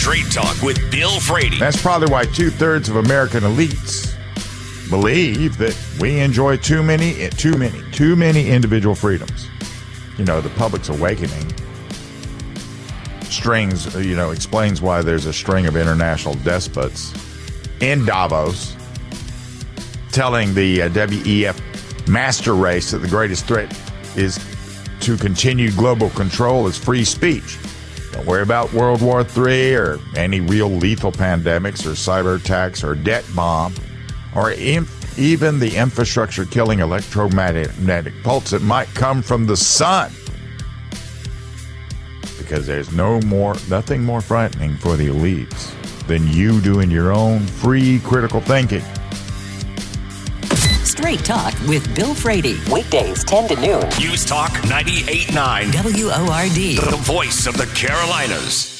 Straight Talk with Bill Frady. That's probably why two thirds of American elites believe that we enjoy too many, too many, too many individual freedoms. You know, the public's awakening strings, you know, explains why there's a string of international despots in Davos telling the uh, WEF master race that the greatest threat is to continued global control is free speech. Don't worry about World War III or any real lethal pandemics or cyber attacks or debt bomb or even the infrastructure killing electromagnetic pulse that might come from the sun. Because there's no more, nothing more frightening for the elites than you doing your own free critical thinking. Straight Talk with Bill Frady. Weekdays 10 to noon. News Talk 98.9. WORD. The voice of the Carolinas.